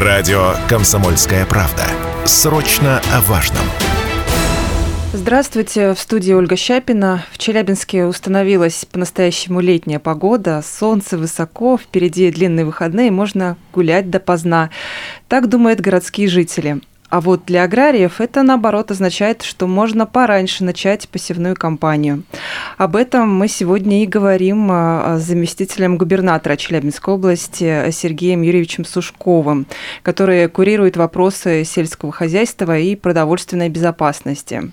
Радио «Комсомольская правда». Срочно о важном. Здравствуйте, в студии Ольга Щапина. В Челябинске установилась по-настоящему летняя погода, солнце высоко, впереди длинные выходные, можно гулять допоздна. Так думают городские жители. А вот для аграриев это, наоборот, означает, что можно пораньше начать посевную кампанию. Об этом мы сегодня и говорим а, с заместителем губернатора Челябинской области Сергеем Юрьевичем Сушковым, который курирует вопросы сельского хозяйства и продовольственной безопасности.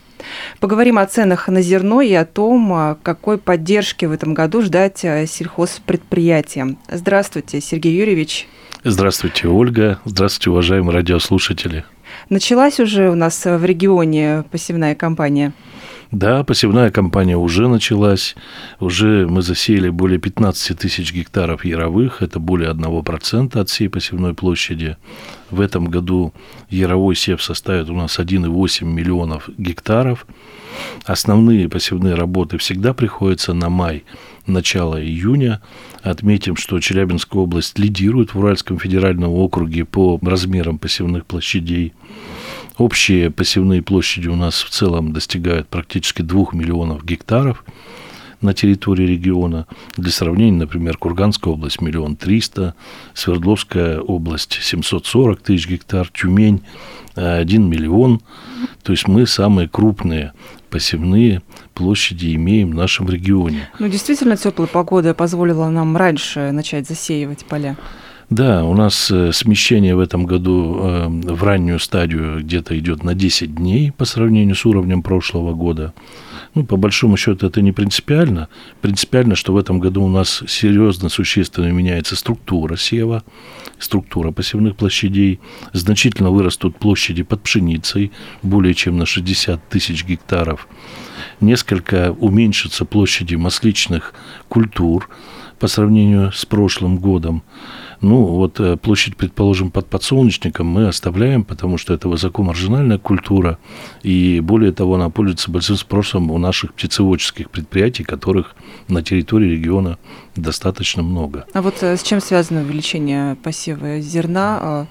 Поговорим о ценах на зерно и о том, а, какой поддержки в этом году ждать а, сельхозпредприятиям. Здравствуйте, Сергей Юрьевич. Здравствуйте, Ольга. Здравствуйте, уважаемые радиослушатели. Началась уже у нас в регионе посевная кампания? Да, посевная кампания уже началась. Уже мы засеяли более 15 тысяч гектаров яровых. Это более 1% от всей посевной площади. В этом году яровой сев составит у нас 1,8 миллионов гектаров. Основные посевные работы всегда приходятся на май, начало июня. Отметим, что Челябинская область лидирует в Уральском федеральном округе по размерам посевных площадей. Общие посевные площади у нас в целом достигают практически 2 миллионов гектаров на территории региона. Для сравнения, например, Курганская область – миллион триста, Свердловская область – 740 тысяч гектар, Тюмень – 1 миллион. То есть мы самые крупные посевные площади имеем в нашем регионе. Ну, действительно, теплая погода позволила нам раньше начать засеивать поля. Да, у нас э, смещение в этом году э, в раннюю стадию где-то идет на 10 дней по сравнению с уровнем прошлого года. Ну, по большому счету, это не принципиально. Принципиально, что в этом году у нас серьезно, существенно меняется структура сева, структура посевных площадей. Значительно вырастут площади под пшеницей, более чем на 60 тысяч гектаров. Несколько уменьшатся площади масличных культур по сравнению с прошлым годом. Ну, вот э, площадь, предположим, под подсолнечником мы оставляем, потому что это высокомаржинальная культура, и более того, она пользуется большим спросом у наших птицеводческих предприятий, которых на территории региона достаточно много. А вот э, с чем связано увеличение посева зерна?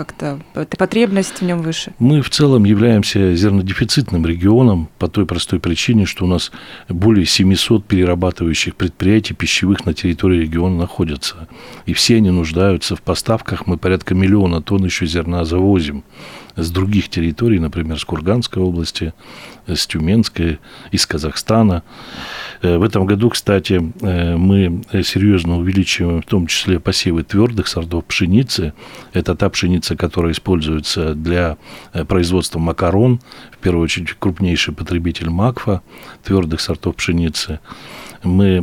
Как-то потребность в нем выше? Мы в целом являемся зернодефицитным регионом по той простой причине, что у нас более 700 перерабатывающих предприятий пищевых на территории региона находятся. И все они нуждаются в поставках. Мы порядка миллиона тонн еще зерна завозим с других территорий, например, с Курганской области, с Тюменской, из Казахстана. Э, в этом году, кстати, э, мы серьезно увеличиваем в том числе посевы твердых сортов пшеницы. Это та пшеница, которая используется для э, производства макарон, в первую очередь крупнейший потребитель макфа, твердых сортов пшеницы. Мы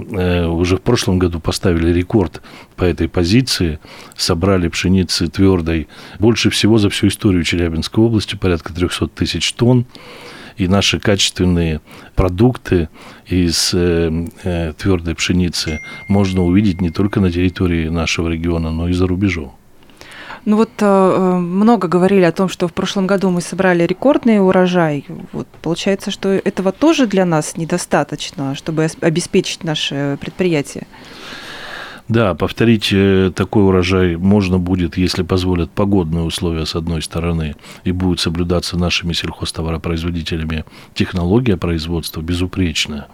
уже в прошлом году поставили рекорд по этой позиции, собрали пшеницы твердой больше всего за всю историю Челябинской области, порядка 300 тысяч тонн и наши качественные продукты из э, э, твердой пшеницы можно увидеть не только на территории нашего региона, но и за рубежом. Ну вот э, много говорили о том, что в прошлом году мы собрали рекордный урожай. Вот получается, что этого тоже для нас недостаточно, чтобы обеспечить наше предприятие. Да, повторить э, такой урожай можно будет, если позволят погодные условия с одной стороны, и будет соблюдаться нашими сельхозтоваропроизводителями технология производства безупречная.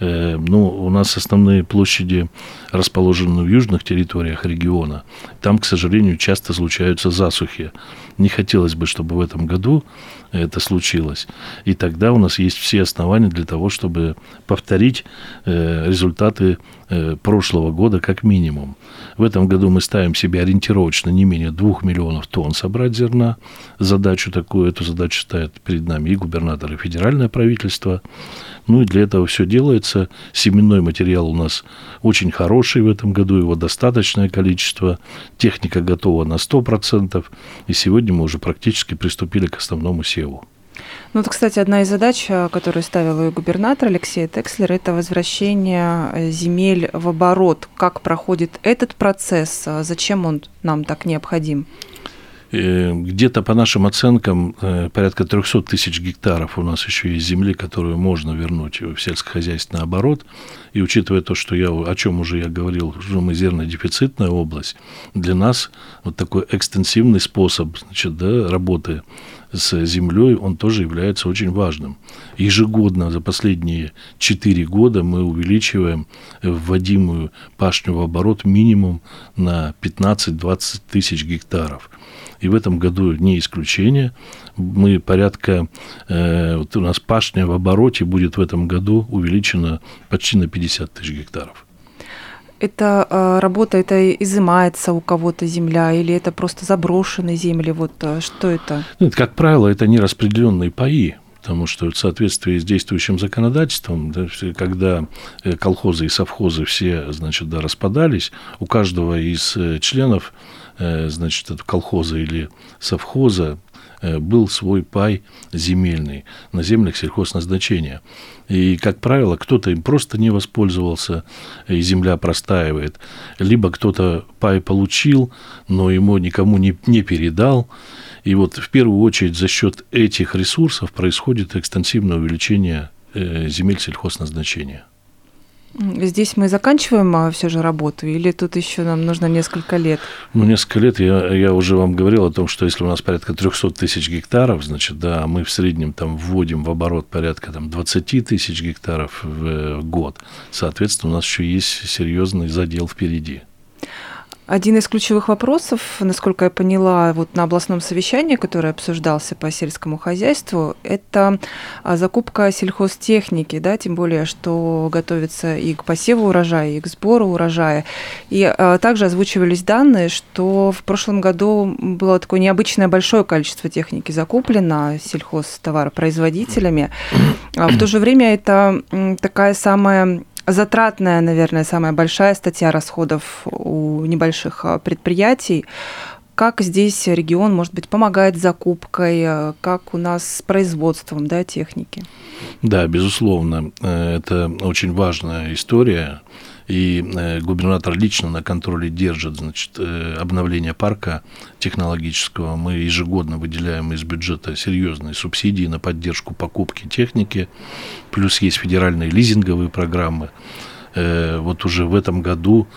Э, ну, у нас основные площади расположены в южных территориях региона. Там, к сожалению, часто случаются засухи. Не хотелось бы, чтобы в этом году это случилось. И тогда у нас есть все основания для того, чтобы повторить э, результаты э, прошлого года как минимум. В этом году мы ставим себе ориентировочно не менее 2 миллионов тонн собрать зерна. Задачу такую, эту задачу ставят перед нами и губернатор, и федеральное правительство. Ну и для этого все делается. Семенной материал у нас очень хороший в этом году, его достаточное количество. Техника готова на 100%. И сегодня мы уже практически приступили к основному севу. Ну, это, кстати, одна из задач, э, которую ставил и губернатор Алексей Текслер, это возвращение э, земель в оборот. Как проходит этот процесс? Зачем он нам так необходим? Э, где-то по нашим оценкам э, порядка 300 тысяч гектаров у нас еще есть земли, которую можно вернуть в сельскохозяйственный оборот. И учитывая то, что я, о чем уже я говорил, что мы зернодефицитная область, для нас вот такой экстенсивный способ значит, да, работы с землей, он тоже является очень важным. Ежегодно за последние 4 года мы увеличиваем вводимую пашню в оборот минимум на 15-20 тысяч гектаров. И в этом году не исключение. Мы порядка, э, вот у нас пашня в обороте будет в этом году увеличена почти на 50 тысяч гектаров. Это э, работа, это изымается у кого-то земля или это просто заброшенные земли? Вот э, что это? Нет, как правило, это нераспределенные паи потому что в соответствии с действующим законодательством, да, когда э, колхозы и совхозы все, значит, да, распадались, у каждого из э, членов, значит, колхоза или совхоза был свой пай земельный на землях сельхозназначения. И, как правило, кто-то им просто не воспользовался, и земля простаивает. Либо кто-то пай получил, но ему никому не, не передал. И вот в первую очередь за счет этих ресурсов происходит экстенсивное увеличение э, земель сельхозназначения. Здесь мы заканчиваем а, все же работу, или тут еще нам нужно несколько лет? Ну, несколько лет. Я, я уже вам говорил о том, что если у нас порядка 300 тысяч гектаров, значит, да, мы в среднем там вводим в оборот порядка там 20 тысяч гектаров в, в год. Соответственно, у нас еще есть серьезный задел впереди. Один из ключевых вопросов, насколько я поняла, вот на областном совещании, которое обсуждался по сельскому хозяйству, это а, закупка сельхозтехники, да, тем более, что готовится и к посеву урожая, и к сбору урожая. И а, также озвучивались данные, что в прошлом году было такое необычное большое количество техники закуплено сельхозтоваропроизводителями. А в то же время это такая самая затратная, наверное, самая большая статья расходов у небольших а, предприятий. Как здесь регион, может быть, помогает закупкой, как у нас с производством да, техники? Да, безусловно, э, это очень важная история и э, губернатор лично на контроле держит значит, э, обновление парка технологического. Мы ежегодно выделяем из бюджета серьезные субсидии на поддержку покупки техники, плюс есть федеральные лизинговые программы. Э, вот уже в этом году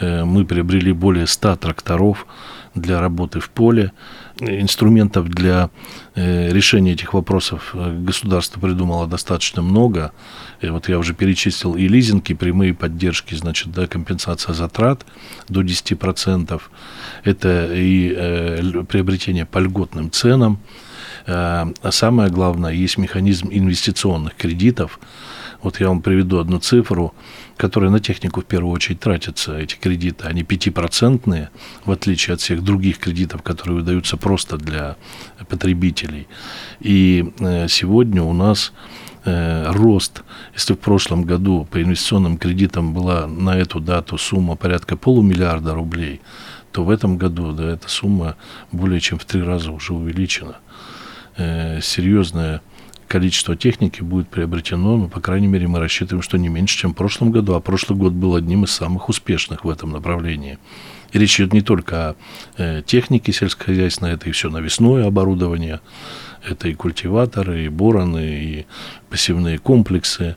мы приобрели более 100 тракторов для работы в поле инструментов для э, решения этих вопросов э, государство придумало достаточно много. И вот я уже перечислил и лизинги, прямые поддержки, значит, да, компенсация затрат до 10%. Это и э, приобретение по льготным ценам. Э, а самое главное, есть механизм инвестиционных кредитов. Вот я вам приведу одну цифру которые на технику в первую очередь тратятся, эти кредиты, они пятипроцентные, в отличие от всех других кредитов, которые выдаются просто для потребителей. И э, сегодня у нас э, рост, если в прошлом году по инвестиционным кредитам была на эту дату сумма порядка полумиллиарда рублей, то в этом году да, эта сумма более чем в три раза уже увеличена. Э, серьезная количество техники будет приобретено, ну, по крайней мере, мы рассчитываем, что не меньше, чем в прошлом году, а прошлый год был одним из самых успешных в этом направлении. И речь идет не только о э, технике сельскохозяйственной, это и все навесное оборудование, это и культиваторы, и бороны, и посевные комплексы.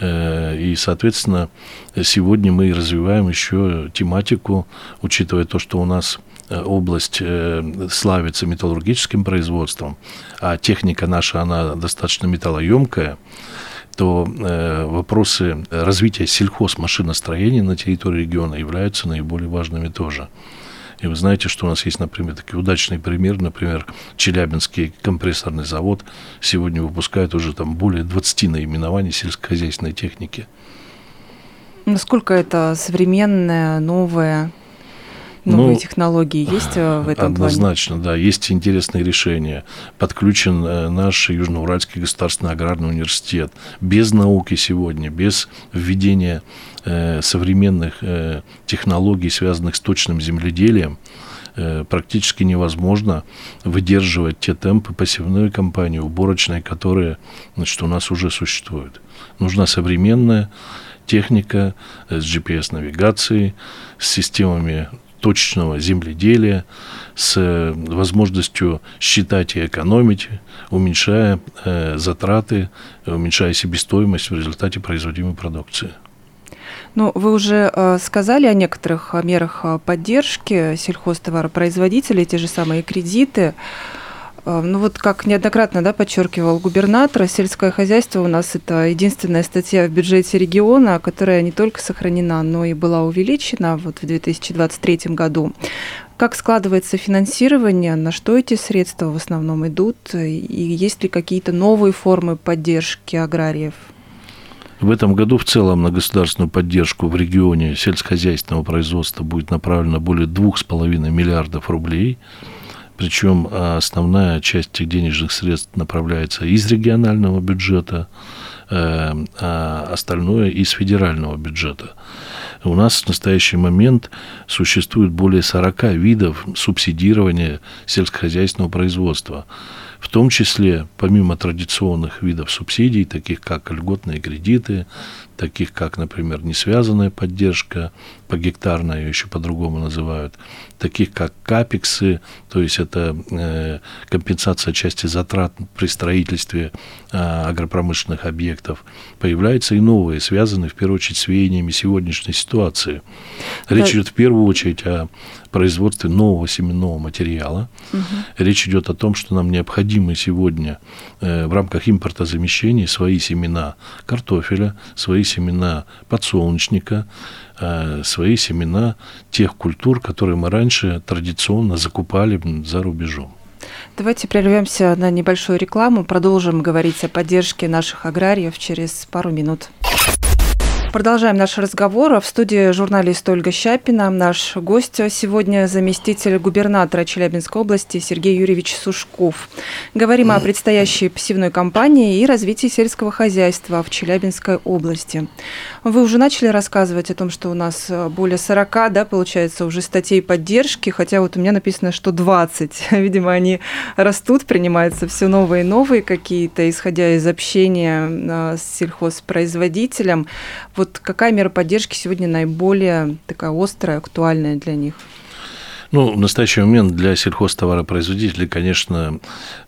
Э, и, соответственно, сегодня мы развиваем еще тематику, учитывая то, что у нас область э, славится металлургическим производством, а техника наша, она достаточно металлоемкая, то э, вопросы развития сельхозмашиностроения на территории региона являются наиболее важными тоже. И вы знаете, что у нас есть, например, такой удачный пример, например, Челябинский компрессорный завод сегодня выпускает уже там более 20 наименований сельскохозяйственной техники. Насколько это современная, новая новые ну, технологии есть э, в этом однозначно, плане? да, есть интересные решения. Подключен э, наш Южноуральский государственный аграрный университет. Без науки сегодня, без введения э, современных технологий, связанных с точным земледелием, практически невозможно выдерживать те темпы посевной кампании, уборочной, которые значит, у нас уже существуют. Нужна современная техника с GPS-навигацией, с системами точечного земледелия, с возможностью считать и экономить, уменьшая э, затраты, уменьшая себестоимость в результате производимой продукции. Ну, вы уже э, сказали о некоторых мерах поддержки сельхозтоваропроизводителей, те же самые кредиты. Э, ну вот как неоднократно да, подчеркивал губернатор, сельское хозяйство у нас это единственная статья в бюджете региона, которая не только сохранена, но и была увеличена вот в 2023 году. Как складывается финансирование, на что эти средства в основном идут, и есть ли какие-то новые формы поддержки аграриев? В этом году в целом на государственную поддержку в регионе сельскохозяйственного производства будет направлено более 2,5 миллиардов рублей. Причем а, основная часть этих денежных средств направляется из регионального бюджета, э, а остальное из федерального бюджета. У нас в настоящий момент существует более 40 видов субсидирования сельскохозяйственного производства в том числе, помимо традиционных видов субсидий, таких как льготные кредиты, таких как, например, несвязанная поддержка, погектарная ее еще по-другому называют, таких как капексы, то есть это э, компенсация части затрат при строительстве э, агропромышленных объектов, появляются и новые, связанные в первую очередь с веяниями сегодняшней ситуации. Речь идет в первую очередь о производстве нового семенного материала. Угу. Речь идет о том, что нам необходимы сегодня э, в рамках импортозамещения свои семена картофеля, свои семена подсолнечника, э, свои семена тех культур, которые мы раньше традиционно закупали за рубежом. Давайте прервемся на небольшую рекламу, продолжим говорить о поддержке наших аграриев через пару минут. Продолжаем наш разговор. В студии журналист Ольга Щапина. Наш гость сегодня заместитель губернатора Челябинской области Сергей Юрьевич Сушков. Говорим о предстоящей пассивной кампании и развитии сельского хозяйства в Челябинской области. Вы уже начали рассказывать о том, что у нас более 40, да, получается, уже статей поддержки, хотя вот у меня написано, что 20. Видимо, они растут, принимаются все новые и новые какие-то, исходя из общения а, с сельхозпроизводителем. Вот какая мера поддержки сегодня наиболее такая острая, актуальная для них? Ну, в настоящий момент для сельхозтоваропроизводителей, конечно,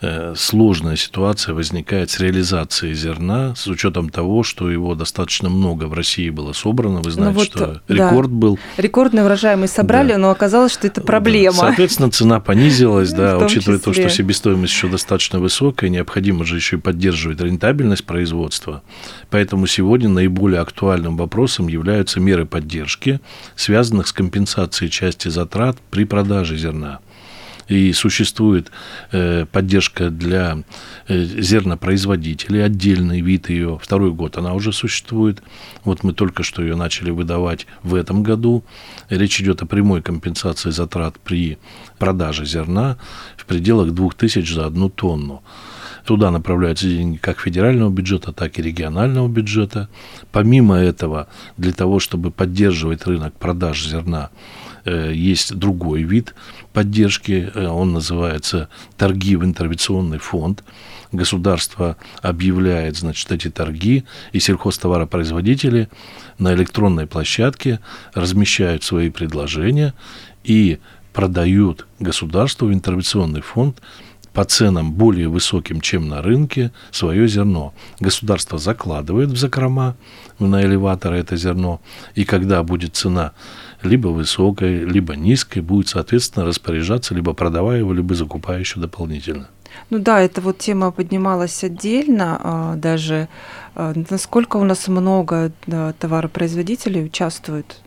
э, сложная ситуация возникает с реализацией зерна, с учетом того, что его достаточно много в России было собрано. Вы ну знаете, ну вот, что рекорд да. был. Рекордный урожай мы собрали, да. но оказалось, что это проблема. Да. Соответственно, цена понизилась, да, учитывая числе. то, что себестоимость еще достаточно высокая, необходимо же еще и поддерживать рентабельность производства. Поэтому сегодня наиболее актуальным вопросом являются меры поддержки, связанных с компенсацией части затрат при продажи зерна. И существует э, поддержка для э, зернопроизводителей, отдельный вид ее. Второй год она уже существует. Вот мы только что ее начали выдавать в этом году. Речь идет о прямой компенсации затрат при продаже зерна в пределах 2000 за одну тонну. Туда направляются деньги как федерального бюджета, так и регионального бюджета. Помимо этого, для того, чтобы поддерживать рынок продаж зерна, есть другой вид поддержки, э, он называется торги в интервенционный фонд. Государство объявляет, значит, эти торги, и сельхозтоваропроизводители на электронной площадке размещают свои предложения и продают государству в интервенционный фонд по ценам более высоким, чем на рынке, свое зерно. Государство закладывает в закрома, на элеваторы это зерно, и когда будет цена либо высокой, либо низкой, будет, соответственно, распоряжаться, либо продавая его, либо закупая еще дополнительно. Ну да, эта вот тема поднималась отдельно, а, даже а, насколько у нас много товаропроизводителей участвуют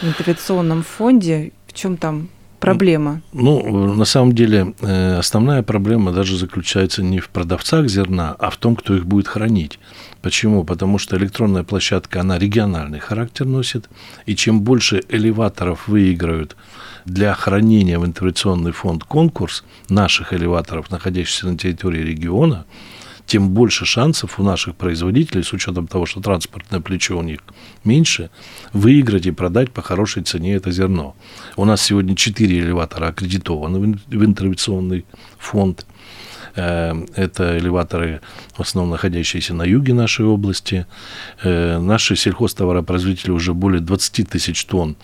в интервенционном фонде, в чем там проблема? Ну, на самом деле, э, основная проблема даже заключается не в продавцах зерна, а в том, кто их будет хранить. Почему? Потому что электронная площадка, она региональный характер носит, и чем больше элеваторов выиграют для хранения в интервенционный фонд конкурс наших элеваторов, находящихся на территории региона, тем больше шансов у наших производителей, с учетом того, что транспортное плечо у них меньше, выиграть и продать по хорошей цене это зерно. У нас сегодня 4 элеватора аккредитованы в интервенционный фонд. Это элеваторы, в основном находящиеся на юге нашей области. Наши сельхозтоваропроизводители уже более 20 тысяч тонн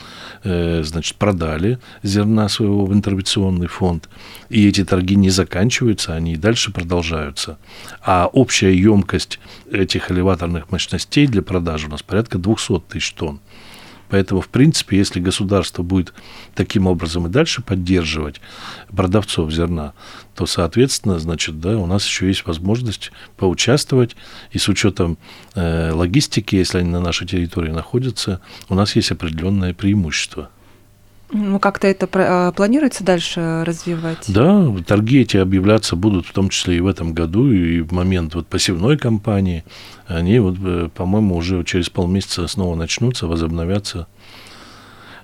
значит, продали зерна своего в интервенционный фонд. И эти торги не заканчиваются, они и дальше продолжаются. А общая емкость этих элеваторных мощностей для продажи у нас порядка 200 тысяч тонн. Поэтому, в принципе, если государство будет таким образом и дальше поддерживать продавцов зерна, то, соответственно, значит, да, у нас еще есть возможность поучаствовать, и с учетом э, логистики, если они на нашей территории находятся, у нас есть определенное преимущество. Ну, как-то это а, планируется дальше развивать? Да, торги эти объявляться будут в том числе и в этом году, и в момент вот посевной кампании. Они, вот, э, по-моему, уже через полмесяца снова начнутся, возобновятся.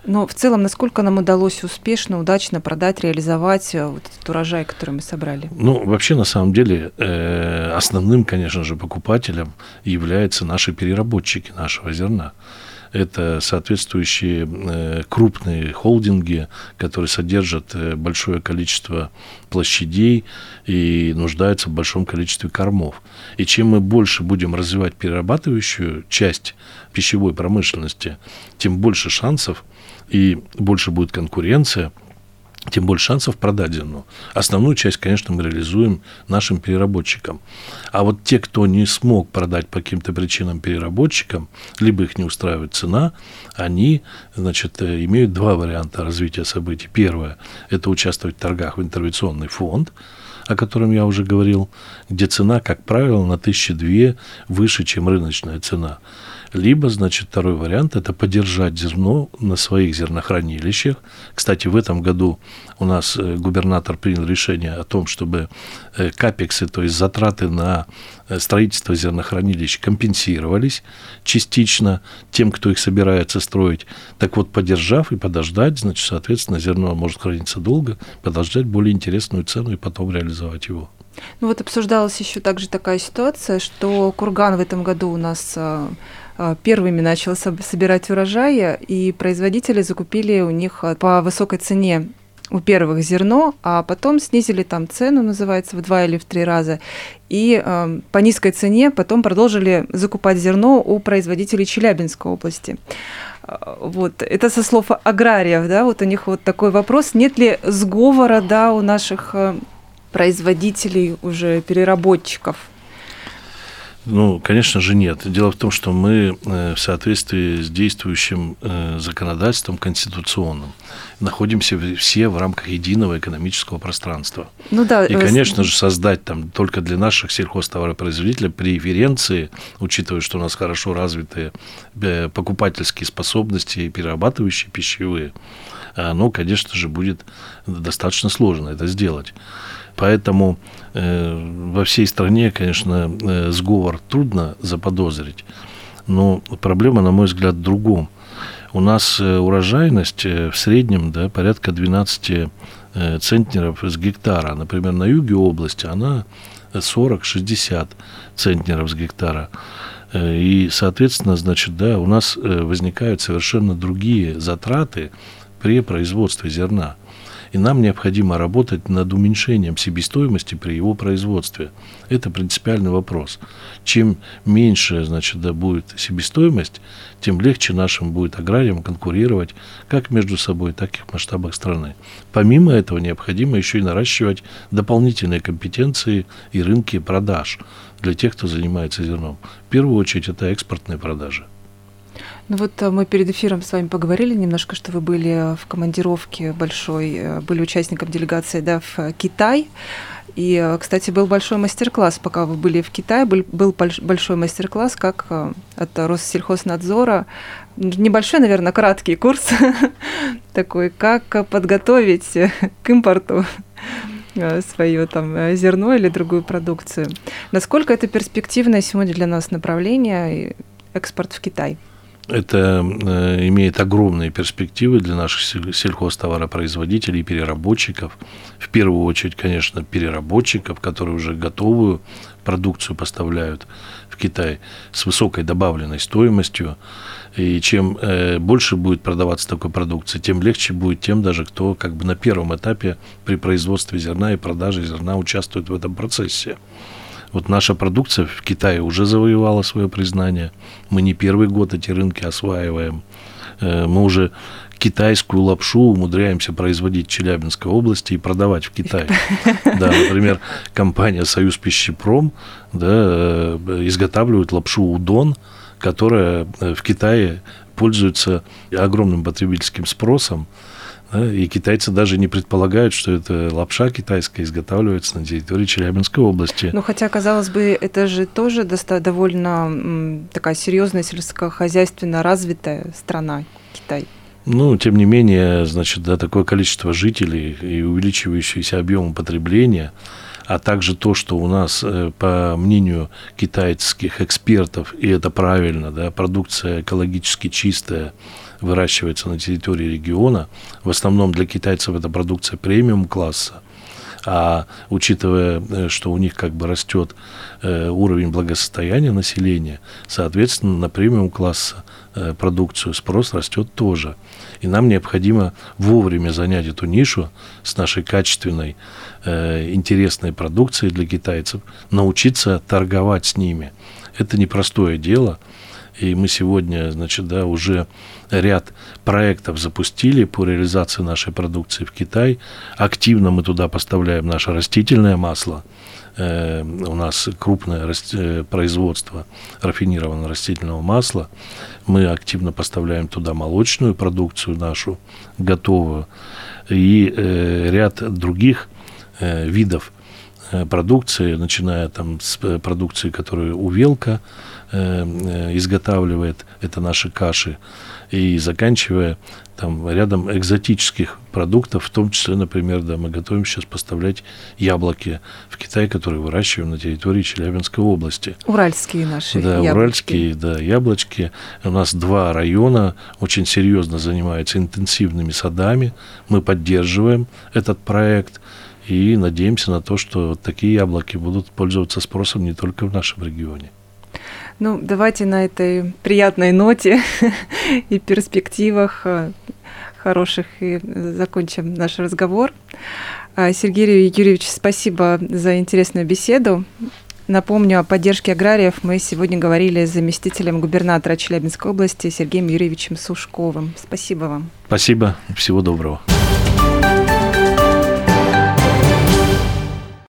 Но в целом, насколько нам удалось успешно, удачно продать, реализовать э, вот этот урожай, который мы собрали? Ну, вообще, на самом деле, э, основным, конечно же, покупателем являются наши переработчики нашего зерна это соответствующие э, крупные холдинги, которые содержат э, большое количество площадей и нуждаются в большом количестве кормов. И чем мы больше будем развивать перерабатывающую часть пищевой промышленности, тем больше шансов и больше будет конкуренция – тем больше шансов продать зерно. Основную часть, конечно, мы реализуем нашим переработчикам. А вот те, кто не смог продать по каким-то причинам переработчикам, либо их не устраивает цена, они, значит, э, имеют два варианта развития событий. Первое – это участвовать в торгах в интервенционный фонд, о котором я уже говорил, где цена, как правило, на тысячи две выше, чем рыночная цена. Либо, значит, второй вариант – это поддержать зерно на своих зернохранилищах. Кстати, в этом году у нас э, губернатор принял решение о том, чтобы э, капексы, то есть затраты на э, строительство зернохранилищ компенсировались частично тем, кто их собирается строить. Так вот, поддержав и подождать, значит, соответственно, зерно может храниться долго, подождать более интересную цену и потом реализовать его. Ну вот обсуждалась еще также такая ситуация, что курган в этом году у нас а, первыми начал собирать урожай, и производители закупили у них а, по высокой цене у первых зерно, а потом снизили там цену, называется, в два или в три раза, и э, по низкой цене потом продолжили закупать зерно у производителей Челябинской области. Вот, это со слов аграриев, да, вот у них вот такой вопрос, нет ли сговора, да, у наших производителей, уже переработчиков ну, конечно же, нет. Дело в том, что мы э, в соответствии с действующим э, законодательством конституционным находимся все в рамках единого экономического пространства. Ну да. И, э, конечно же, создать там только для наших сельхозтоваропроизводителей преференции, учитывая, что у нас хорошо развитые покупательские способности и перерабатывающие пищевые, ну, конечно же, будет достаточно сложно это сделать. Поэтому э, во всей стране, конечно, э, сговор трудно заподозрить, но проблема, на мой взгляд, в другом. У нас э, урожайность в среднем да, порядка 12 э, центнеров с гектара. Например, на юге области она 40-60 центнеров с гектара. И, соответственно, значит, да, у нас возникают совершенно другие затраты при производстве зерна и нам необходимо работать над уменьшением себестоимости при его производстве. Это принципиальный вопрос. Чем меньше значит, да, будет себестоимость, тем легче нашим будет аграриям конкурировать как между собой, так и в масштабах страны. Помимо этого необходимо еще и наращивать дополнительные компетенции и рынки продаж для тех, кто занимается зерном. В первую очередь это экспортные продажи. Ну вот э, мы перед эфиром с вами поговорили немножко, что вы были в командировке большой, э, были участником делегации да, в Китай. И, э, кстати, был большой мастер-класс, пока вы были в Китае, был, был большой мастер-класс, как от Россельхознадзора, небольшой, наверное, краткий курс такой, как подготовить к импорту свое там зерно или другую продукцию. Насколько это перспективное сегодня для нас направление экспорт в Китай? Это э, имеет огромные перспективы для наших сельхозтоваропроизводителей и переработчиков. В первую очередь, конечно, переработчиков, которые уже готовую продукцию поставляют в Китай с высокой добавленной стоимостью. И чем э, больше будет продаваться такой продукции, тем легче будет тем даже, кто как бы на первом этапе при производстве зерна и продаже зерна участвует в этом процессе. Вот наша продукция в Китае уже завоевала свое признание. Мы не первый год эти рынки осваиваем. Э, мы уже китайскую лапшу умудряемся производить в Челябинской области и продавать в Китае. Да, например, компания «Союз пищепром» да, э, изготавливает лапшу «Удон», которая э, в Китае пользуется огромным потребительским спросом. Да, и китайцы даже не предполагают, что эта лапша китайская изготавливается на территории Челябинской области. Ну, хотя, казалось бы, это же тоже довольно такая серьезная сельскохозяйственно развитая страна Китай. Ну, тем не менее, значит, да, такое количество жителей и увеличивающийся объем потребления, а также то, что у нас, э, по мнению китайских экспертов, и это правильно, да, продукция экологически чистая, выращивается на территории региона. В основном для китайцев это продукция премиум-класса. А учитывая, э, что у них как бы растет э, уровень благосостояния населения, соответственно, на премиум класса э, продукцию спрос растет тоже. И нам необходимо вовремя занять эту нишу с нашей качественной, интересной продукцией для китайцев, научиться торговать с ними. Это непростое дело – и мы сегодня, значит, да, уже ряд проектов запустили по реализации нашей продукции в Китай. Активно мы туда поставляем наше растительное масло. Э, у нас крупное э, производство рафинированного растительного масла. Мы активно поставляем туда молочную продукцию нашу, готовую. И э, ряд других видов продукции, начиная там с продукции, которую увелка Э, э, изготавливает это наши каши, и заканчивая там рядом экзотических продуктов, в том числе, например, да, мы готовим сейчас поставлять яблоки в Китай, которые выращиваем на территории Челябинской области. Уральские наши Да, яблочки. уральские, да, яблочки. У нас два района очень серьезно занимаются интенсивными садами. Мы поддерживаем этот проект и надеемся на то, что такие яблоки будут пользоваться спросом не только в нашем регионе. Ну, давайте на этой приятной ноте и перспективах э, хороших и закончим наш разговор. А, Сергей Юрьевич, спасибо за интересную беседу. Напомню, о поддержке аграриев мы сегодня говорили с заместителем губернатора Челябинской области Сергеем Юрьевичем Сушковым. Спасибо вам. Спасибо. Всего доброго.